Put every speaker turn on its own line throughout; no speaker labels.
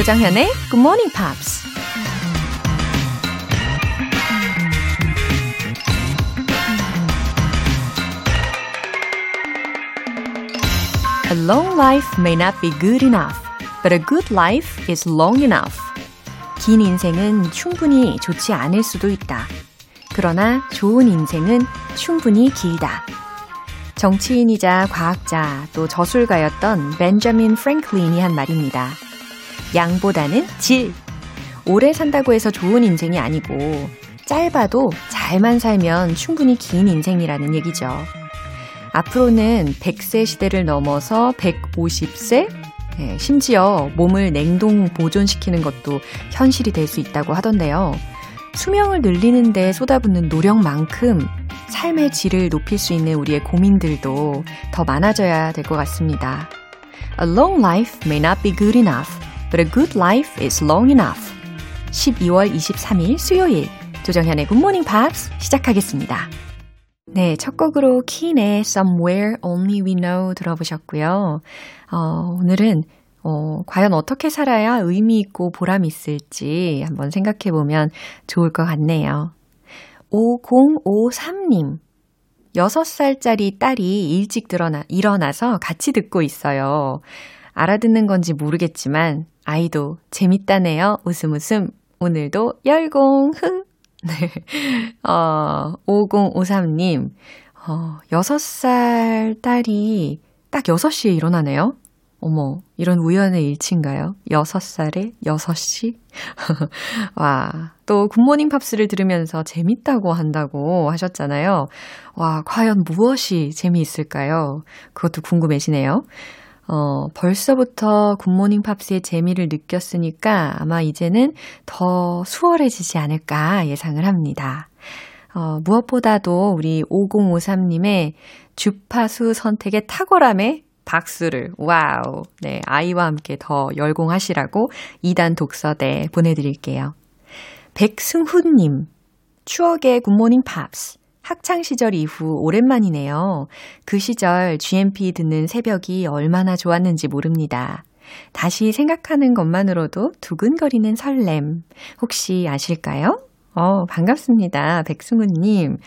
조장현의 Good Morning Pops. A long life may not be good enough, but a good life is long enough. 긴 인생은 충분히 좋지 않을 수도 있다. 그러나 좋은 인생은 충분히 길다. 정치인이자 과학자 또 저술가였던 벤자민 프랭클린이 한 말입니다. 양보다는 질. 오래 산다고 해서 좋은 인생이 아니고 짧아도 잘만 살면 충분히 긴 인생이라는 얘기죠. 앞으로는 100세 시대를 넘어서 150세? 네, 심지어 몸을 냉동 보존시키는 것도 현실이 될 수 있다고 하던데요. 수명을 늘리는데 쏟아붓는 노력만큼 삶의 질을 높일 수 있는 우리의 고민들도 더 많아져야 될 것 같습니다. A long life may not be good enough, but a good life is long enough. 12월 23일 수요일 조정현의 굿모닝 팝스 시작하겠습니다. 네, 첫 곡으로 킨의 Somewhere Only We Know 들어보셨고요. 어, 오늘은 어, 과연 어떻게 살아야 의미 있고 보람 있을지 한번 생각해 보면 좋을 것 같네요. 5053님. 6살짜리 딸이 일찍 드러나, 일어나서 같이 듣고 있어요. 알아듣는 건지 모르겠지만, 아이도 재밌다네요. 웃음 웃음. 오늘도 열공, 흥. 네. 어, 5053님. 어, 6살 딸이 딱 6시에 일어나네요. 어머, 이런 우연의 일치인가요? 6살에 6시? 와, 또 굿모닝 팝스를 들으면서 재밌다고 한다고 하셨잖아요. 와, 과연 무엇이 재미있을까요? 그것도 궁금해지네요. 어, 벌써부터 굿모닝 팝스의 재미를 느꼈으니까 아마 이제는 더 수월해지지 않을까 예상을 합니다. 어, 무엇보다도 우리 5053님의 주파수 선택의 탁월함에 박수를, wow. 네, 아이와 함께 더 열공하시라고 2단 독서대 보내드릴게요. 백승훈님, 추억의 굿모닝 팝스. 학창시절 이후 오랜만이네요. 그 시절 GMP 듣는 새벽이 얼마나 좋았는지 모릅니다. 다시 생각하는 것만으로도 두근거리는 설렘. 혹시 아실까요? 어, 반갑습니다. 백승훈님.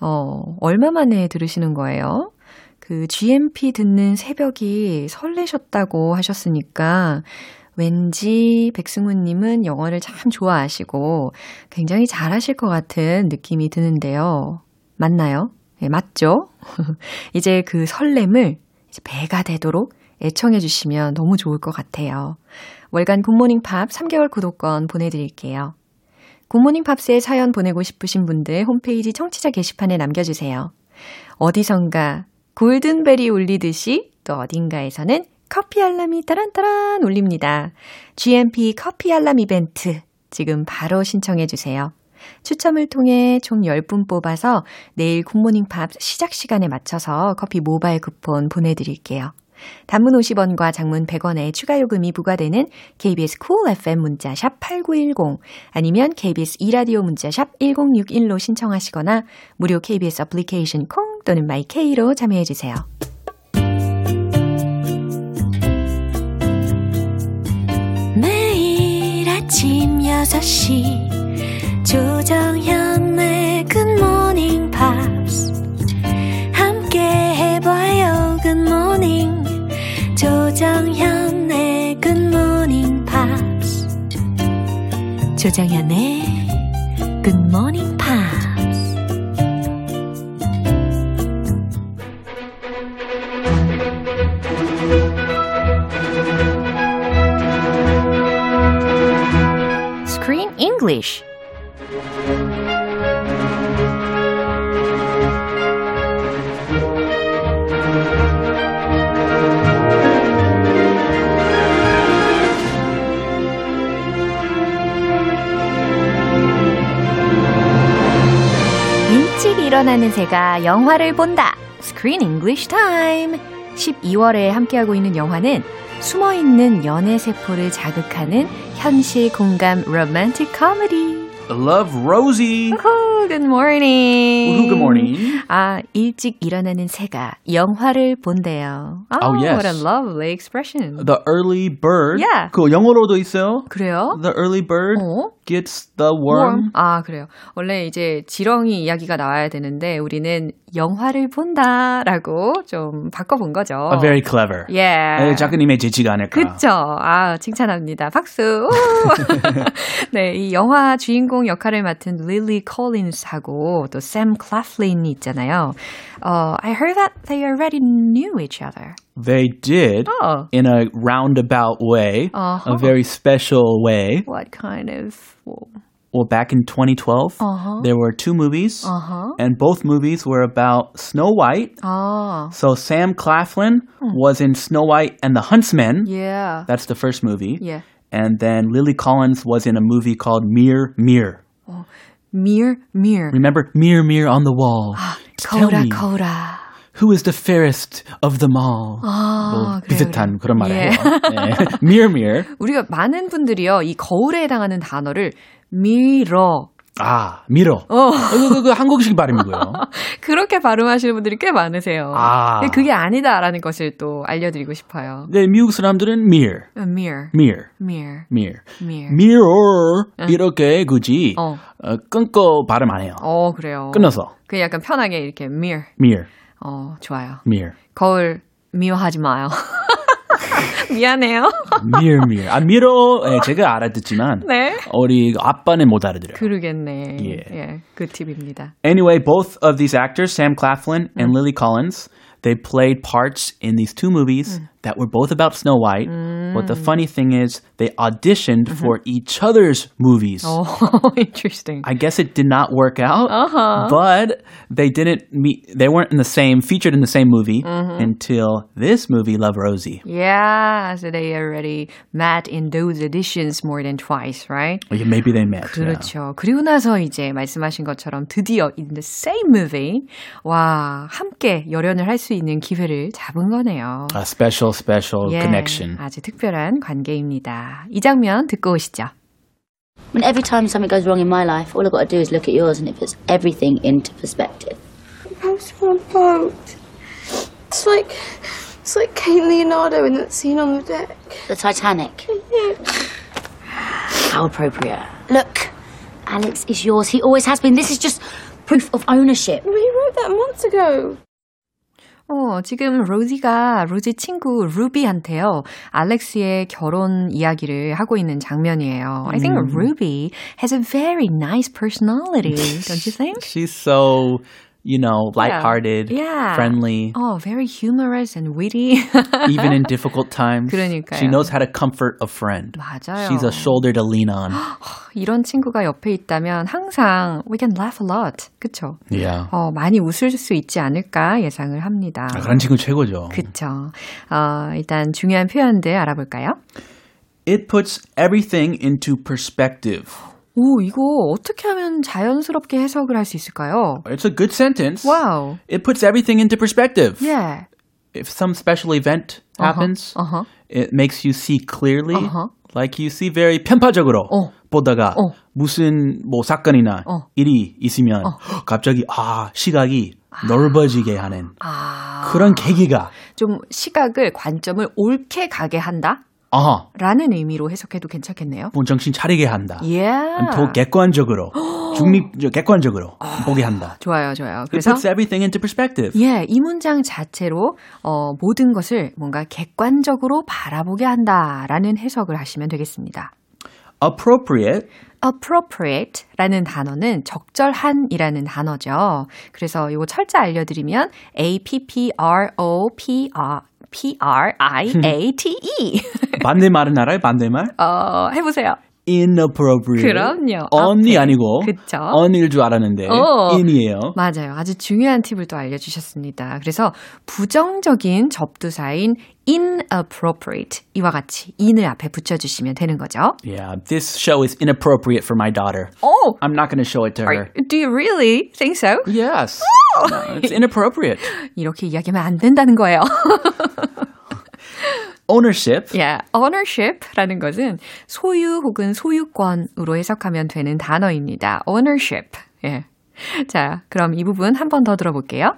어, 얼마 만에 들으시는 거예요? 그 GMP 듣는 새벽이 설레셨다고 하셨으니까 왠지 백승훈님은 영어를 참 좋아하시고 굉장히 잘하실 것 같은 느낌이 드는데요. 맞나요? 네, 맞죠? 이제 그 설렘을 이제 배가 되도록 애청해 주시면 너무 좋을 것 같아요. 월간 굿모닝 팝 3개월 구독권 보내드릴게요. 굿모닝 팝스에 사연 보내고 싶으신 분들 홈페이지 청취자 게시판에 남겨주세요. 어디선가 골든벨이 울리듯이 또 어딘가에서는 커피 알람이 따란따란 울립니다. GMP 커피 알람 이벤트 지금 바로 신청해 주세요. 추첨을 통해 총 10분 뽑아서 내일 굿모닝 팝스 시작 시간에 맞춰서 커피 모바일 쿠폰 보내드릴게요. 단문 50원과 장문 100원의 추가 요금이 부과되는 KBS Cool FM 문자 샵 8910 아니면 KBS 2라디오 문자 샵 1061로 신청하시거나 무료 KBS 애플리케이션 콩 또는 마이케이로 참여해 주세요.
아침 6시 조정현의 굿모닝 팝스 함께 해봐요 굿모닝 조정현의 굿모닝 팝스 조정현의 굿모닝 팝스
Screen English 일어나는 새가 영화를 본다. Screen English Time. 12월에 함께하고 있는 영화는 숨어있는 연애 세포를 자극하는 현실 공감 로맨틱 코미디
Love Rosie.
Oh, good morning.
Woohoo, good morning.
아, 일찍 일어나는 새가 영화를 본대요.
Oh, yes.
What a lovely expression.
The early bird.
Yeah.
그거 영어로도 있어요.
그래요?
The early bird
어?
Gets the worm.
아, 그래요. 원래 이제 지렁이 이야기가 나와야 되는데 우리는 영화를 본다라고 좀 바꿔본 거죠.
Uh, very clever.
Yeah.
네, 작가님의 재치가 아닐까.
그쵸. 아, 칭찬합니다. 박수. 네, 이 영화 주인공 역할을 맡은 릴리 콜린스하고 또 샘 클래플린이 있잖아요. 어, I heard that they already knew each other.
They did
Oh.
in a roundabout way,
Uh-huh.
a very special way.
What kind of... well,
back in 2012,
Uh-huh.
there were two movies,
Uh-huh.
and both movies were about Snow White.
아,
So Sam Claflin was in Snow White and the Huntsman.
yeah.
That's the first movie.
Yeah.
And then Lily Collins was in a movie called Mirror, Mirror. Oh.
Mirror, mirror.
Remember Mirror, Mirror on the wall? Tell
거울아,
me,
거울아.
who is the fairest of them all?
아,
뭐
그래요,
비슷한 그런 말을
예.
해요. 네. Mirror, Mirror.
우리가 많은 분들이요, 이 거울에 해당하는 단어를 mirror.
아, 미러.
어.
그, 그, 그 한국식 발음이고요.
그렇게 발음하시는 분들이 꽤 많으세요.
아.
근데 그게 아니다라는 것을 또 알려드리고 싶어요.
네, 미국 사람들은 mirror,
mirror,
mirror,
mirror,
mirror.
mirror.
mirror 이렇게 굳이
어.
어, 끊고 발음 안 해요.
어, 그래요.
끊어서
그 약간 편하게 이렇게 mirror.
mirror,
어, 좋아요.
mirror,
거울 미워하지 마요. 미안해요.
mirror, mirror. 아 미러 예, 제가 알아듣지만
네.
우리 아빠는 못 알아들어요.
그러겠네.
예.
예, 그 팁입니다.
Anyway, both of these actors, Sam Claflin and Lily Collins, they played parts in these two movies that were both about Snow White. But the funny thing is, they auditioned for each other's movies.
어, interesting.
I guess it did not work out, but they didn't meet. They weren't in the same featured in the same movie until this movie, Love Rosie.
Yeah, so they already met in those editions more than twice, right?
Or maybe they met. yeah.
그렇죠. 그리고 나서 이제 말씀하신 것처럼 드디어 in the same movie, 와, 함께 열연을 할 수 있는 기회를 잡은 거네요.
A special, special
예,
connection.
아주 특별한 관계입니다. 이 장면 듣고 오시죠.
I mean, every time something goes wrong in my life, all I've got to do is look at yours and it puts everything into perspective.
How's your boat? It's like it's like Kate Leonardo in that scene on the deck.
The Titanic. How appropriate. Look, Alex is yours. He always has been. This is just proof of ownership.
We wrote that months ago.
어, 지금 로지가 로지 친구 루비한테요. 알렉스의 결혼 이야기를 하고 있는 장면이에요. I think Ruby has a very nice personality, don't you think?
She's so, you know, lighthearted,
Yeah.
friendly,
Oh, very humorous and witty.
even in difficult times.
그러니까요.
She knows how to comfort a friend.
맞아요.
She's a shoulder to lean on.
이런 친구가 옆에 있다면 항상 we can laugh a lot. 그쵸?
yeah.
어, 많이 웃을 수 있지 않을까 예상을 합니다.
아, 그런 친구 최고죠.
그쵸. 어, 일단 중요한 표현들 알아볼까요?
It puts everything into perspective.
오, 이거 어떻게 하면 자연스럽게 해석을 할 수 있을까요?
It's a good sentence.
와우.
It puts everything into perspective.
Yeah.
If some special event happens,
uh-huh.
it makes you see clearly.
Uh-huh.
Like you see very 편파적으로
어.
보다가
어.
무슨 뭐 사건이나
어.
일이 있으면 갑자기 아 시각이 넓어지게 하는
아.
그런 계기가
좀 시각을 관점을 옳게 가게 한다?
아,
라는 의미로 해석해도 괜찮겠네요.
뭐 정신 차리게 한다.
Yeah.
더 객관적으로 중립 객관적으로 보게 한다.
좋아요, 좋아요.
It
그래서
puts everything into perspective.
예, 이 문장 자체로 어, 모든 것을 뭔가 객관적으로 바라보게 한다라는 해석을 하시면 되겠습니다.
Appropriate
appropriate라는 단어는 적절한이라는 단어죠. 그래서 이거 철자 알려드리면 A P P R O P R P R I A T E.
반대말은 알아요? 반대말?
어, 해보세요.
Inappropriate.
그럼요.
on이
앞에.
아니고
그쵸.
on일 줄 알았는데
어.
in이에요.
맞아요. 아주 중요한 팁을 또 알려주셨습니다. 그래서 부정적인 접두사인 inappropriate 이와 같이 in을 앞에 붙여주시면 되는 거죠.
Yeah, this show is inappropriate for my daughter.
Oh,
I'm not going to show it to her.
do you really think so?
Yes. No, it's inappropriate.
이렇게 이야기하면 안 된다는 거예요.
ownership.
Yeah, ownership라는 것은 소유 혹은 소유권으로 해석하면 되는 단어입니다. ownership. 예. 자, 그럼 이 부분 한 번 더 들어볼게요.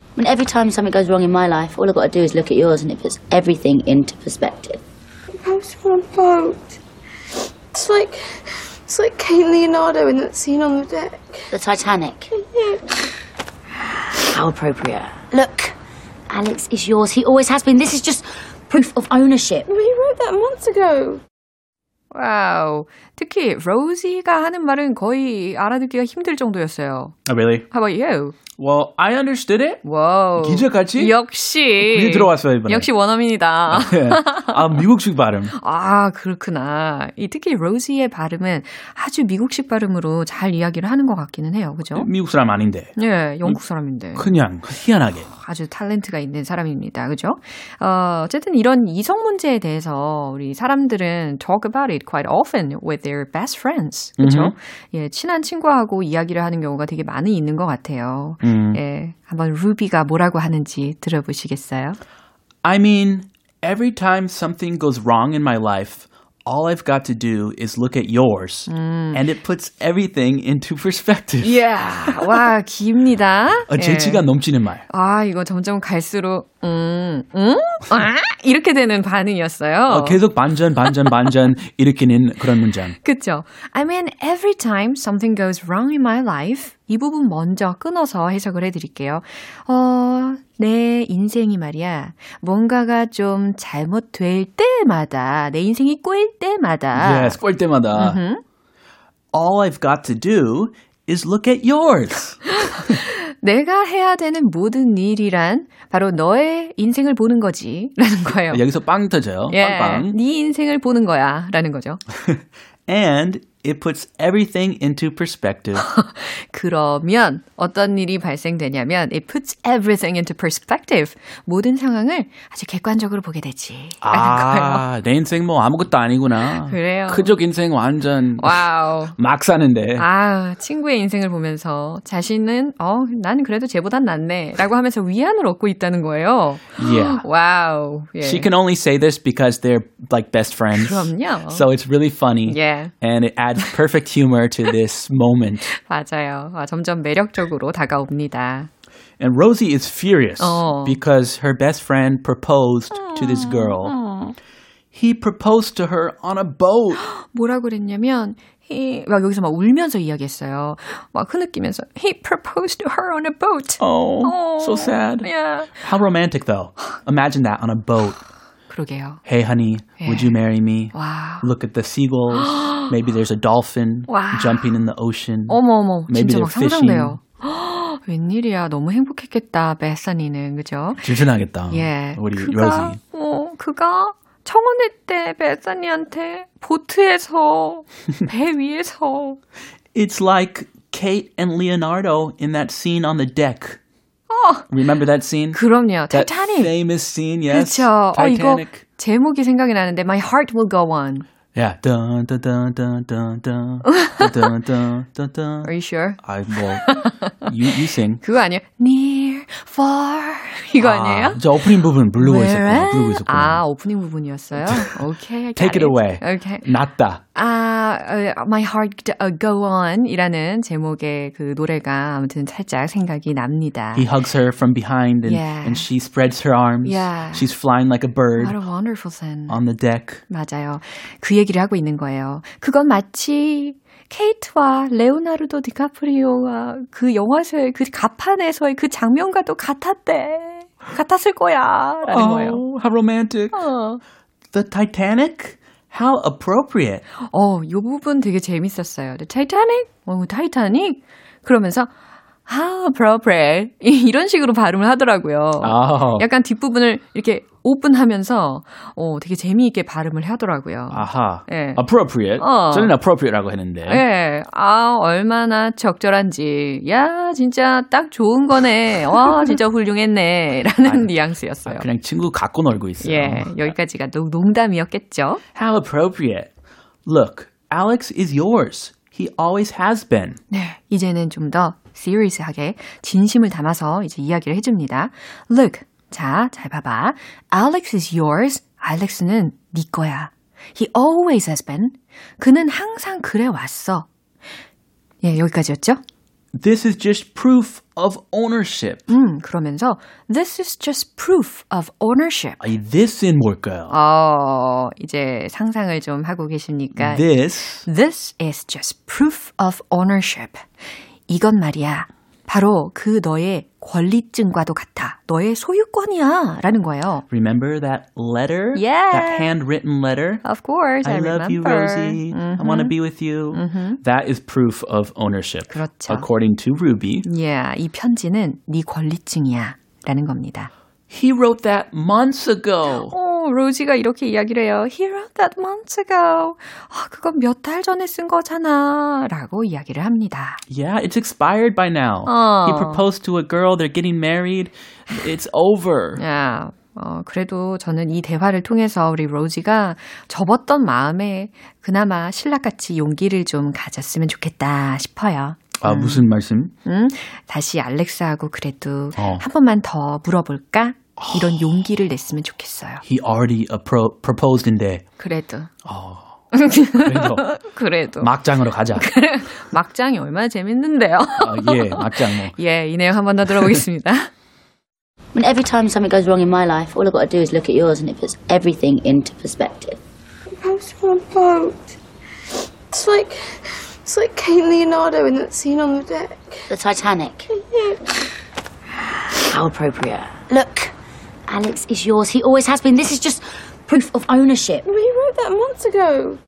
I mean, every time something goes wrong in my life, all I've got to do is look at yours and it puts everything into perspective.
I was on a boat. It's like, it's like Kate Leonardo in that scene on the deck.
The Titanic. How appropriate. Look, Alex is yours. He always has been. This is just proof of ownership.
He wrote that months ago.
Wow. 특히 로지가 하는 말은 거의 알아듣기가 힘들 정도였어요.
Oh, really?
How about you?
Well, I understood it.
Wow.
기적같이?
역시.
그게 들어왔어요, 이번에.
역시 원어민이다.
예. 아, 미국식 발음.
아, 그렇구나. 이 특히 로지의 발음은 아주 미국식 발음으로 잘 이야기를 하는 것 같기는 해요. 그죠?
미국 사람 아닌데.
예, 영국 사람인데.
그냥 희한하게.
아주 탤런트가 있는 사람입니다. 그죠? 어, 어쨌든 이런 이성 문제에 대해서 우리 사람들은 talk about it quite often with their best friends. 그죠? 예, 친한 친구하고 이야기를 하는 경우가 되게 많이 있는 것 같아요.
음.
예, 한번 루비가 뭐라고 하는지 들어보시겠어요?
I mean, every time something goes wrong in my life, all I've got to do is look at yours, and it puts everything into perspective.
이야, 와, 깁니다.
어, 재치가 넘치는 말.
아, 이거 점점 갈수록, 음, 음? 아? 이렇게 되는 반응이었어요.
어, 계속 반전, 반전, 반전 일으키는 그런 문장.
그쵸? I mean, every time something goes wrong in my life, 이 부분 먼저 끊어서 해석을 해드릴게요. 어, 내 인생이 말이야, 뭔가가 좀 잘못될 때마다, 내 인생이 꼬일 때마다,
Yes, 꼴 때마다. All I've got to do is look at yours.
내가 해야 되는 모든 일이란 바로 너의 인생을 보는 거지. 라는 거예요.
여기서 빵 터져요.
예,
빵빵.
네 인생을 보는 거야. 라는 거죠.
And it puts everything into perspective.
그러면 어떤 일이 발생되냐면 it puts everything into perspective. 모든 상황을 아주 객관적으로 보게 되지. 라는 거예요.
아, 내 인생 뭐 아무것도 아니구나.
그래요.
그쪽 인생 완전
와우.
막 사는데.
아, 친구의 인생을 보면서 자신은 어, 나는 그래도 쟤보단 낫네. 라고 하면서 위안을 얻고 있다는 거예요.
Yeah.
와우. 예.
She can only say this because they're like best friends.
그럼요.
So it's really funny.
Yeah.
And it adds perfect humor to this moment.
맞아요. 아, 점점 매력적으로 다가옵니다.
And Rosie is furious
어.
because her best friend proposed to this girl. He proposed to her on a boat.
뭐라 그랬냐면 he 막 여기서 막 울면서 이야기했어요. 막 흐느끼면서 he proposed to her on a boat.
Oh, so sad.
Yeah.
How romantic though. Imagine that on a boat.
그러게요.
Hey honey, would you marry me?
와.
Look at the seagulls. Maybe there's a dolphin
Wow.
jumping in the ocean.
어머 어머
Maybe
진짜 막 상상돼요. 웬일이야 너무 행복했겠다 베사니는 그죠?
질투나겠다.
예.
우리
그가
로지.
어 그가 청혼회 때 베사니한테 보트에서 배 위에서
It's like Kate and Leonardo in that scene on the deck. Remember that scene?
그럼요.
That
타이타닉.
famous scene, yes.
그렇죠. 어 이거
Titanic.
제목이 생각이 나는데 My Heart Will Go On.
Yeah. Dun dun dun dun dun dun dun dun dun dun.
Are you sure?
I well, you you sing.
그거 아니에요? Far 이거 아니에요?
아, 저 오프닝 부분 부르고.
Where
부르고 있었구나.
아 오프닝 부분이었어요. 오케이, okay,
Take it away.
Okay.
낫다.
아, 어, My Heart uh, Go On이라는 제목의 그 노래가 아무튼 살짝 생각이 납니다.
He hugs her from behind and,
Yeah.
and she spreads her arms.
Yeah.
She's flying like a bird
What a wonderful scene.
on the deck.
맞아요. 그 얘기를 하고 있는 거예요. 그건 마치 케이트와 레오나르도 디카프리오가 그 영화에서의 그 갑판에서의 그 장면과도 같았대. 같았을 거야. 라는 거예요.
Oh, how romantic.
어.
The Titanic? How appropriate.
어, 요 부분 되게 재밌었어요. The Titanic? 어, 타이타닉? 그러면서 how appropriate 이런 식으로 발음을 하더라고요.
Oh.
약간 뒷부분을 이렇게 오픈하면서 어, 되게 재미있게 발음을 하더라고요.
아하.
예.
appropriate.
어.
저는 appropriate라고 했는데.
예, 아, 얼마나 적절한지. 야, 진짜 딱 좋은 거네. 와, 진짜 훌륭했네. 라는 뉘앙스였어요.
그냥 친구 갖고 놀고 있어요.
예, 여기까지가 농- 농담이었겠죠.
How appropriate. Look, Alex is yours. He always has been.
네, 이제는 좀 더 serious하게 진심을 담아서 이제 이야기를 해줍니다. Look, 자, 잘 봐봐. Alex is yours. 알렉스는 네 거야. He always has been. 그는 항상 그래 왔어. 예, 여기까지였죠?
This is just proof of ownership.
음, 그러면서 This is just proof of ownership.
이 this은 뭘까요?
어, 이제 상상을 좀 하고 계십니까?
This
This is just proof of ownership. 이건 말이야. 바로 그 너의 권리증과도 같아. 너의 소유권이야. 라는 거예요.
Remember that letter?
Yeah.
That handwritten letter?
Of course, I,
I love you,
remember.
Rosie. I want to be with you. That is proof of ownership.
그렇죠.
According to Ruby.
Yeah, 이 편지는 네 권리증이야. 라는 겁니다.
He wrote that months ago.
오, 로지가 이렇게 이야기를 해요. He wrote that months ago. 아, 그건 몇 달 전에 쓴 거잖아. 라고 이야기를 합니다.
Yeah, it's expired by now.
Oh.
He proposed to a girl. They're getting married. It's over.
야, 어, 그래도 저는 이 대화를 통해서 우리 로지가 접었던 마음에 그나마 신랑같이 용기를 좀 가졌으면 좋겠다 싶어요.
아, 무슨 말씀?
음, 다시 알렉스하고 그래도
어.
한 번만 더 물어볼까? 이런 용기를 냈으면 좋겠어요.
He already appro- proposed인데
그래도.
그래도
그래도.
막장으로 가자.
막장이 얼마나 재밌는데요.
아, 예, 막장 뭐.
예, 이 내용 한 번 더 들어보겠습니다.
I mean, every time something goes wrong in my life, all I've got to do is look at yours and it puts everything into perspective.
House on a boat. It's like, it's like Kate Leonardo in that scene on the deck.
The Titanic. How appropriate. Look, Alex is yours. He always has been. This is just proof of ownership.
But he wrote that months ago.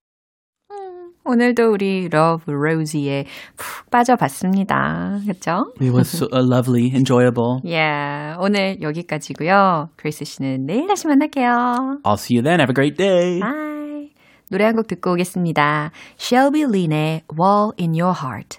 오늘도 우리 러브 로지에 푹 빠져봤습니다. 그렇죠?
It was so, uh, lovely, enjoyable.
예, 오늘 여기까지고요. 크리스 씨는 내일 다시 만날게요.
I'll see you then. Have a great day.
바이. 노래 한 곡 듣고 오겠습니다. Shelby Lynn의 Wall in Your Heart.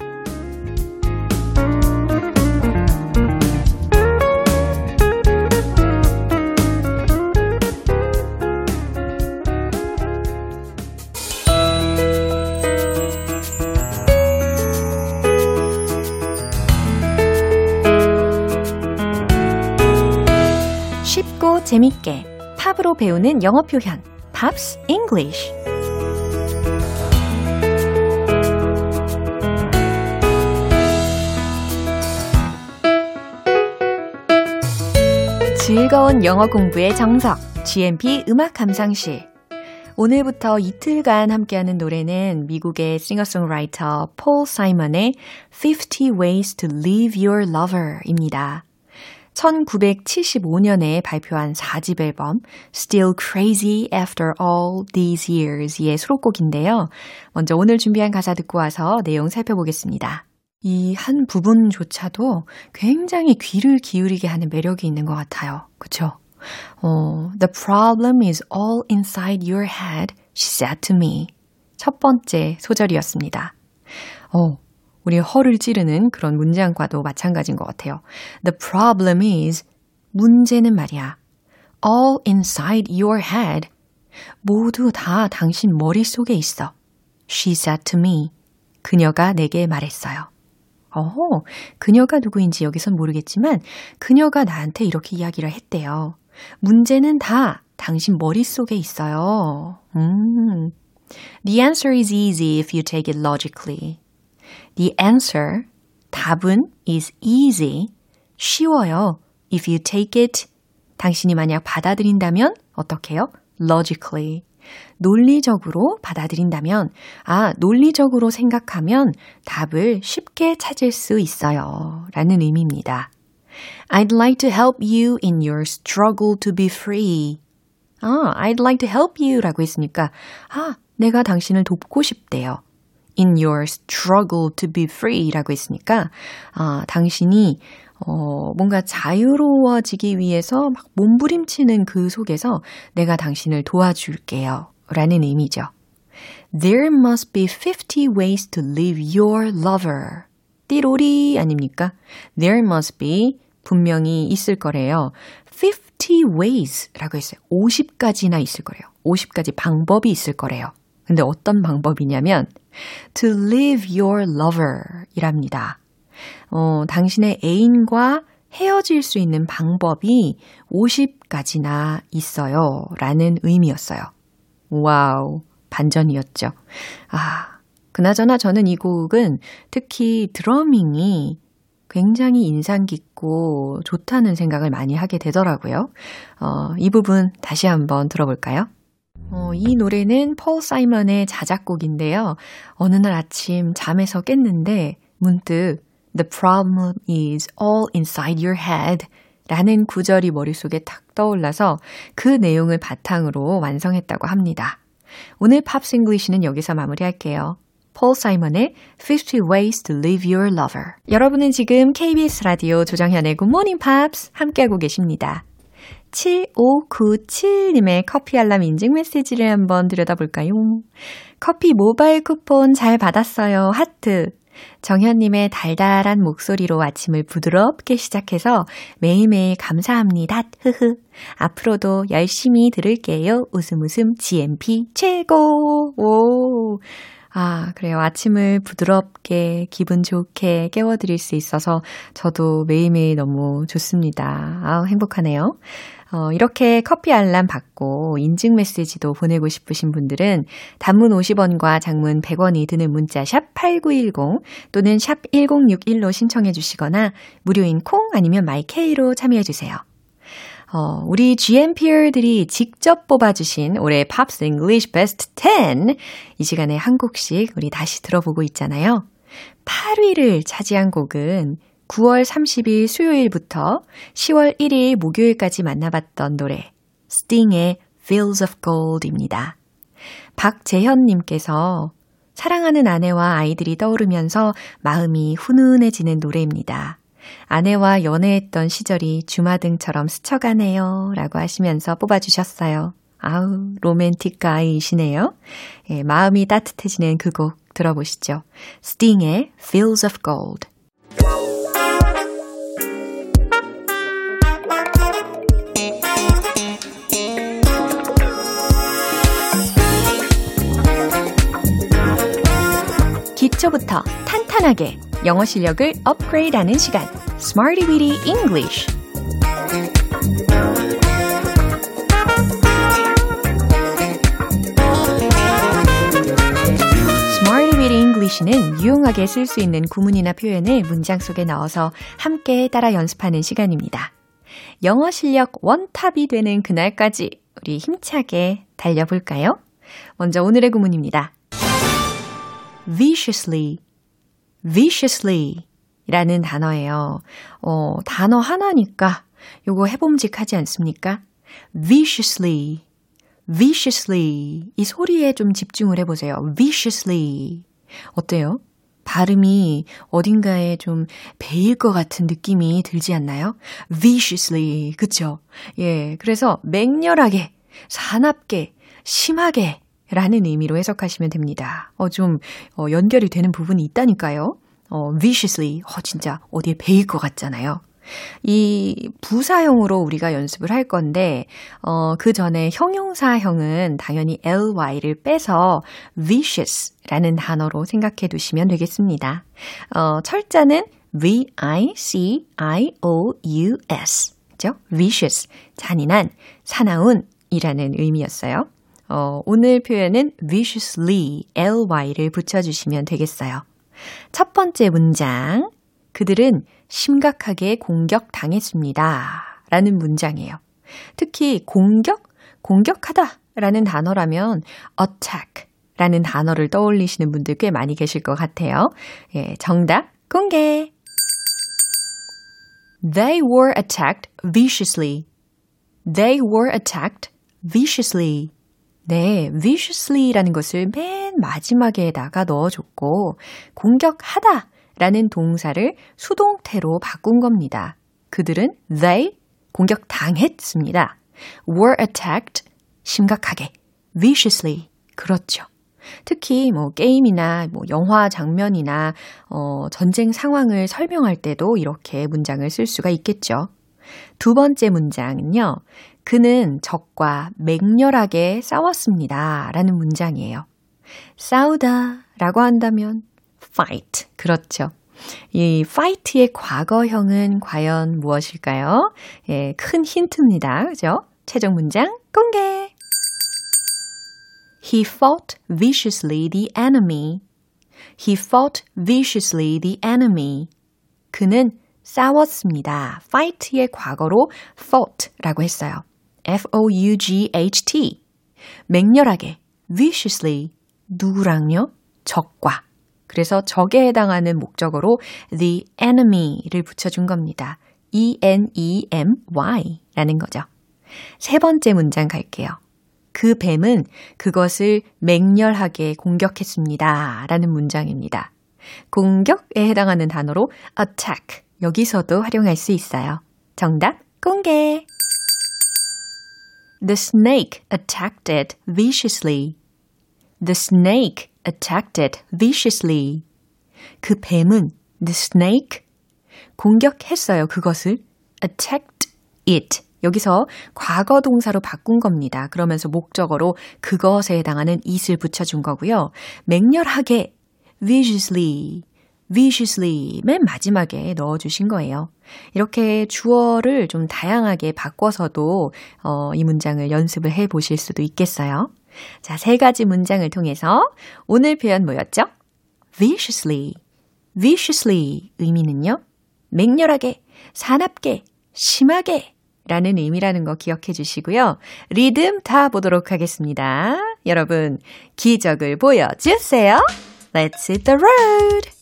쉽고 재밌게 팝으로 배우는 영어 표현 Pops English 즐거운 영어 공부의 정석 GMP 음악 감상실 오늘부터 이틀간 함께하는 노래는 미국의 싱어송라이터 폴 사이먼의 50 Ways to Leave Your Lover입니다. 1975년에 발표한 4집 앨범 Still Crazy After All These Years의 수록곡인데요. 먼저 오늘 준비한 가사 듣고 와서 내용 살펴보겠습니다. 이 한 부분조차도 굉장히 귀를 기울이게 하는 매력이 있는 것 같아요. 그쵸? 어, The problem is all inside your head, she said to me. 첫 번째 소절이었습니다. 어, 우리 허를 찌르는 그런 문장과도 마찬가지인 것 같아요. The problem is, 문제는 말이야. All inside your head. 모두 다 당신 머릿속에 있어. She said to me. 그녀가 내게 말했어요. 어, 그녀가 누구인지 여기선 모르겠지만 그녀가 나한테 이렇게 이야기를 했대요. 문제는 다 당신 머릿속에 있어요. 음. The answer is easy if you take it logically. The answer, 답은 is easy, 쉬워요. If you take it, 당신이 만약 받아들인다면 어떻게 해요? logically. 논리적으로 받아들인다면, 아, 논리적으로 생각하면 답을 쉽게 찾을 수 있어요. 라는 의미입니다. I'd like to help you in your struggle to be free. 아, I'd like to help you 라고 했으니까, 아, 내가 당신을 돕고 싶대요. In your struggle to be free 라고 했으니까, 아, 당신이, 어, 뭔가 자유로워지기 위해서 막 몸부림치는 그 속에서 내가 당신을 도와줄게요. 라는 의미죠. There must be 50 ways to leave your lover. 띠로리 아닙니까? There must be 분명히 있을 거래요. 50 ways 라고 했어요. 50가지나 있을 거래요. 50가지 방법이 있을 거래요. 근데 어떤 방법이냐면 to leave your lover 이랍니다. 어, 당신의 애인과 헤어질 수 있는 방법이 50가지나 있어요. 라는 의미였어요. 와우, 반전이었죠. 아, 그나저나 저는 이 곡은 특히 드러밍이 굉장히 인상 깊고 좋다는 생각을 많이 하게 되더라고요. 어, 이 부분 다시 한번 들어볼까요? 어, 이 노래는 폴 사이먼의 자작곡인데요. 어느 날 아침 잠에서 깼는데 문득 The problem is all inside your head 라는 구절이 머릿속에 탁 떠올라서 그 내용을 바탕으로 완성했다고 합니다. 오늘 Pops English는 여기서 마무리할게요. 폴 사이먼의 50 Ways to Leave Your Lover. 여러분은 지금 KBS 라디오 조정현의 Good Morning Pops 함께하고 계십니다. 7597님의 커피 알람 인증 메시지를 한번 들여다볼까요? 커피 모바일 쿠폰 잘 받았어요. 하트. 정현님의 달달한 목소리로 아침을 부드럽게 시작해서 매일매일 감사합니다. 흐흐. 앞으로도 열심히 들을게요. 웃음 웃음 GMP 최고. 오. 아, 그래요. 아침을 부드럽게 기분 좋게 깨워드릴 수 있어서 저도 매일매일 너무 좋습니다. 아, 행복하네요. 어, 이렇게 커피 알람 받고 인증 메시지도 보내고 싶으신 분들은 단문 50원과 장문 100원이 드는 문자 샵 8910 또는 샵 1061로 신청해 주시거나 무료인 콩 아니면 마이케이로 참여해 주세요. 어, 우리 GMPR들이 직접 뽑아주신 올해 Pops English 베스트 10 이 시간에 한 곡씩 우리 다시 들어보고 있잖아요. 8위를 차지한 곡은 9월 30일 수요일부터 10월 1일 목요일까지 만나봤던 노래 스팅의 Fields of Gold입니다. 박재현님께서 사랑하는 아내와 아이들이 떠오르면서 마음이 훈훈해지는 노래입니다. 아내와 연애했던 시절이 주마등처럼 스쳐가네요. 라고 하시면서 뽑아주셨어요. 아우, 로맨틱 가이이시네요. 예, 마음이 따뜻해지는 그 곡 들어보시죠. 스팅의 Fields of Gold. 기초부터 탄탄하게 영어 실력을 업그레이드하는 시간, Smarty Weedy English. English는 유용하게 쓸 수 있는 구문이나 표현을 문장 속에 넣어서 함께 따라 연습하는 시간입니다. 영어 실력 원탑이 되는 그날까지 우리 힘차게 달려볼까요? 먼저 오늘의 구문입니다. Viciously, viciously 라는 단어예요. 어, 단어 하나니까 요거 해봄직하지 않습니까? viciously, viciously. 이 소리에 좀 집중을 해보세요. viciously. 어때요? 발음이 어딘가에 좀 베일 것 같은 느낌이 들지 않나요? viciously. 그쵸? 예. 그래서 맹렬하게, 사납게, 심하게 라는 의미로 해석하시면 됩니다. 어, 좀, 어, 연결이 되는 부분이 있다니까요. 어, viciously. 어, 진짜 어디에 베일 것 같잖아요. 이 부사형으로 우리가 연습을 할 건데, 어, 그 전에 형용사형은 당연히 ly를 빼서 vicious 라는 단어로 생각해 두시면 되겠습니다. 어, 철자는 v-i-c-i-o-u-s. 그죠? vicious. 잔인한, 사나운 이라는 의미였어요. 어, 오늘 표현은 viciously, ly를 붙여주시면 되겠어요. 첫 번째 문장. 그들은 심각하게 공격당했습니다. 라는 문장이에요. 특히 공격, 공격하다 라는 단어라면 attack 라는 단어를 떠올리시는 분들 꽤 많이 계실 것 같아요. 예, 정답 공개! They were attacked viciously. They were attacked viciously. 네, viciously라는 것을 맨 마지막에다가 넣어줬고, 공격하다 라는 동사를 수동태로 바꾼 겁니다. 그들은 they 공격당했습니다. were attacked 심각하게 viciously 그렇죠. 특히 뭐 게임이나 뭐 영화 장면이나 어, 전쟁 상황을 설명할 때도 이렇게 문장을 쓸 수가 있겠죠. 두 번째 문장은요. 그는 적과 맹렬하게 싸웠습니다. 라는 문장이에요. 싸우다 라고 한다면 fight. 그렇죠. 이 fight의 과거형은 과연 무엇일까요? 예, 큰 힌트입니다. 그죠? 최종 문장 공개! He fought viciously the enemy. He fought viciously the enemy. 그는 싸웠습니다. fight의 과거로 fought라고 했어요. F-O-U-G-H-T. 맹렬하게, viciously, 누구랑요? 적과. 그래서 적에 해당하는 목적어로 the enemy를 붙여준 겁니다. E-N-E-M-Y 라는 거죠. 세 번째 문장 갈게요. 그 뱀은 그것을 맹렬하게 공격했습니다. 라는 문장입니다. 공격에 해당하는 단어로 attack. 여기서도 활용할 수 있어요. 정답 공개! The snake attacked it viciously. The snake attacked it viciously. 그 뱀은 the snake 공격했어요. 그것을 attacked it. 여기서 과거 동사로 바꾼 겁니다. 그러면서 목적어로 그것에 해당하는 it을 붙여준 거고요. 맹렬하게 viciously viciously 맨 마지막에 넣어주신 거예요. 이렇게 주어를 좀 다양하게 바꿔서도 어, 이 문장을 연습을 해 보실 수도 있겠어요. 자, 세 가지 문장을 통해서 오늘 표현 뭐였죠? viciously, viciously 의미는요. 맹렬하게, 사납게, 심하게 라는 의미라는 거 기억해 주시고요. 리듬 타 보도록 하겠습니다. 여러분, 기적을 보여주세요. Let's hit the road!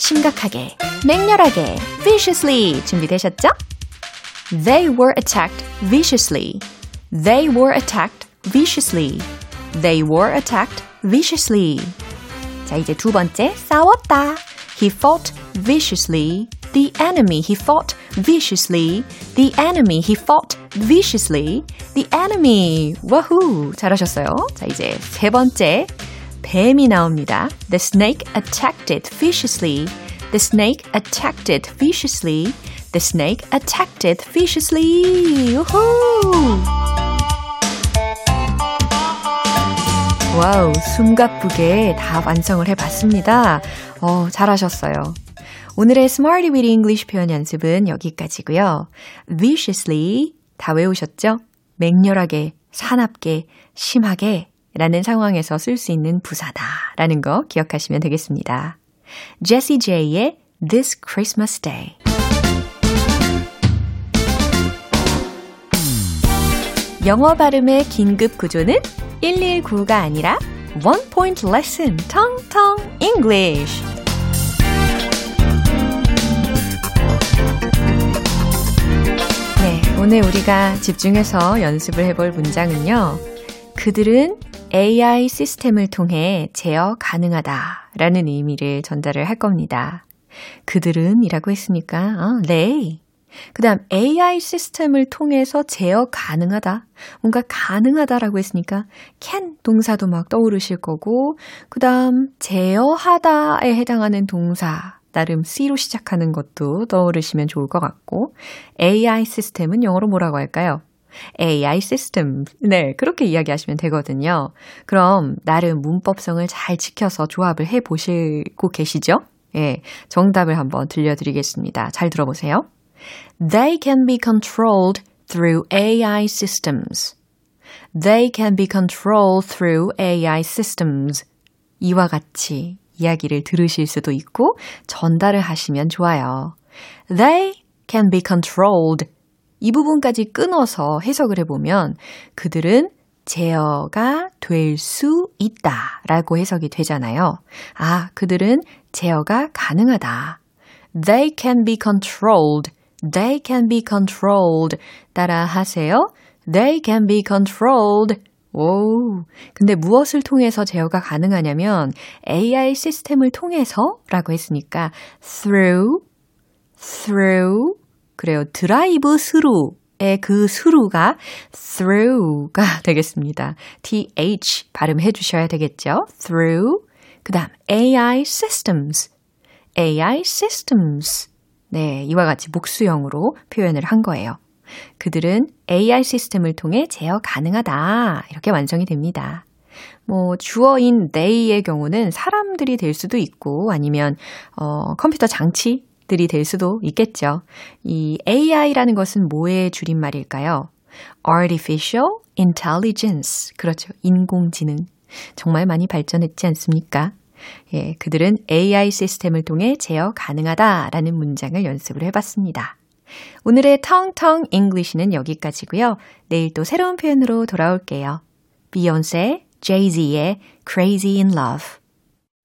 심각하게, 맹렬하게, viciously 준비되셨죠? They were attacked viciously. They were attacked viciously. They were attacked viciously. 자, 이제 두 번째, 싸웠다. He fought viciously. The enemy he fought viciously. The enemy he fought viciously. The enemy. 와후. 잘하셨어요. 자, 이제 세 번째. 뱀이 나옵니다. The snake attacked it viciously. The snake attacked it viciously. The snake attacked it viciously. 우후. 와우, 숨가쁘게 다 완성을 해봤습니다. 어, 잘하셨어요. 오늘의 Smarty with English 표현 연습은 여기까지고요. viciously 다 외우셨죠? 맹렬하게, 사납게, 심하게 라는 상황에서 쓸 수 있는 부사다 라는 거 기억하시면 되겠습니다. Jessie J의 This Christmas Day 영어 발음의 긴급 구조는 119가 아니라 One Point Lesson 텅텅 English 네, 오늘 우리가 집중해서 연습을 해볼 문장은요. 그들은 AI 시스템을 통해 제어 가능하다 라는 의미를 전달을 할 겁니다. 그들은 이라고 했으니까, 어, 네. 그 다음 AI 시스템을 통해서 제어 가능하다. 뭔가 가능하다라고 했으니까 can 동사도 막 떠오르실 거고 그 다음 제어하다에 해당하는 동사 나름 C로 시작하는 것도 떠오르시면 좋을 것 같고 AI 시스템은 영어로 뭐라고 할까요? AI 시스템. 네, 그렇게 이야기하시면 되거든요. 그럼 나름 문법성을 잘 지켜서 조합을 해 보시고 계시죠? 예, 정답을 한번 들려드리겠습니다. 잘 들어보세요. They can be controlled through AI systems. They can be controlled through AI systems. 이와 같이 이야기를 들으실 수도 있고 전달을 하시면 좋아요. They can be controlled. 이 부분까지 끊어서 해석을 해보면 그들은 제어가 될 수 있다 라고 해석이 되잖아요. 아, 그들은 제어가 가능하다. They can be controlled. They can be controlled. 따라 하세요. They can be controlled. 오, 근데 무엇을 통해서 제어가 가능하냐면 AI 시스템을 통해서 라고 했으니까 through, through, 그래요. 드라이브 스루 그 수루가 through가 되겠습니다. th 발음해 주셔야 되겠죠. through. 그 다음 AI systems. AI systems. 네, 이와 같이 목수형으로 표현을 한 거예요. 그들은 AI 시스템을 통해 제어 가능하다. 이렇게 완성이 됩니다. 뭐, 주어인 they의 경우는 사람들이 될 수도 있고 아니면, 어, 컴퓨터 장치 들이 될 수도 있겠죠. 이 AI라는 것은 뭐의 줄임말일까요? Artificial Intelligence. 그렇죠. 인공지능. 정말 많이 발전했지 않습니까? 예, 그들은 AI 시스템을 통해 제어 가능하다라는 문장을 연습을 해봤습니다. 오늘의 텅텅 English는 여기까지고요. 내일 또 새로운 표현으로 돌아올게요. 비욘세, 제이지의 Crazy in Love.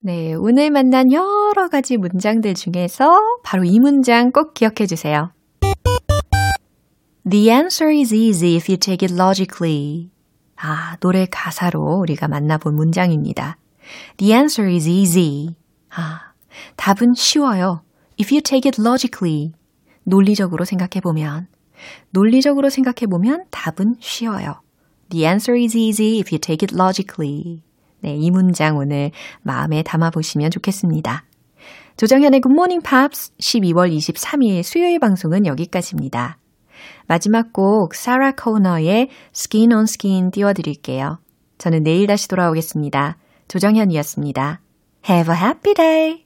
네, 오늘 만난 여러 가지 문장들 중에서 바로 이 문장 꼭 기억해 주세요. The answer is easy if you take it logically. 아, 노래 가사로 우리가 만나본 문장입니다. The answer is easy. 아, 답은 쉬워요. If you take it logically. 논리적으로 생각해 보면. 논리적으로 생각해 보면 답은 쉬워요. The answer is easy if you take it logically. 네, 이 문장 오늘 마음에 담아 보시면 좋겠습니다. 조정현의 Morning Pops 12월 23일 수요일 방송은 여기까지입니다. 마지막 곡 사라 코너의 Skin on Skin 띄워드릴게요. 저는 내일 다시 돌아오겠습니다. 조정현이었습니다. Have a happy day!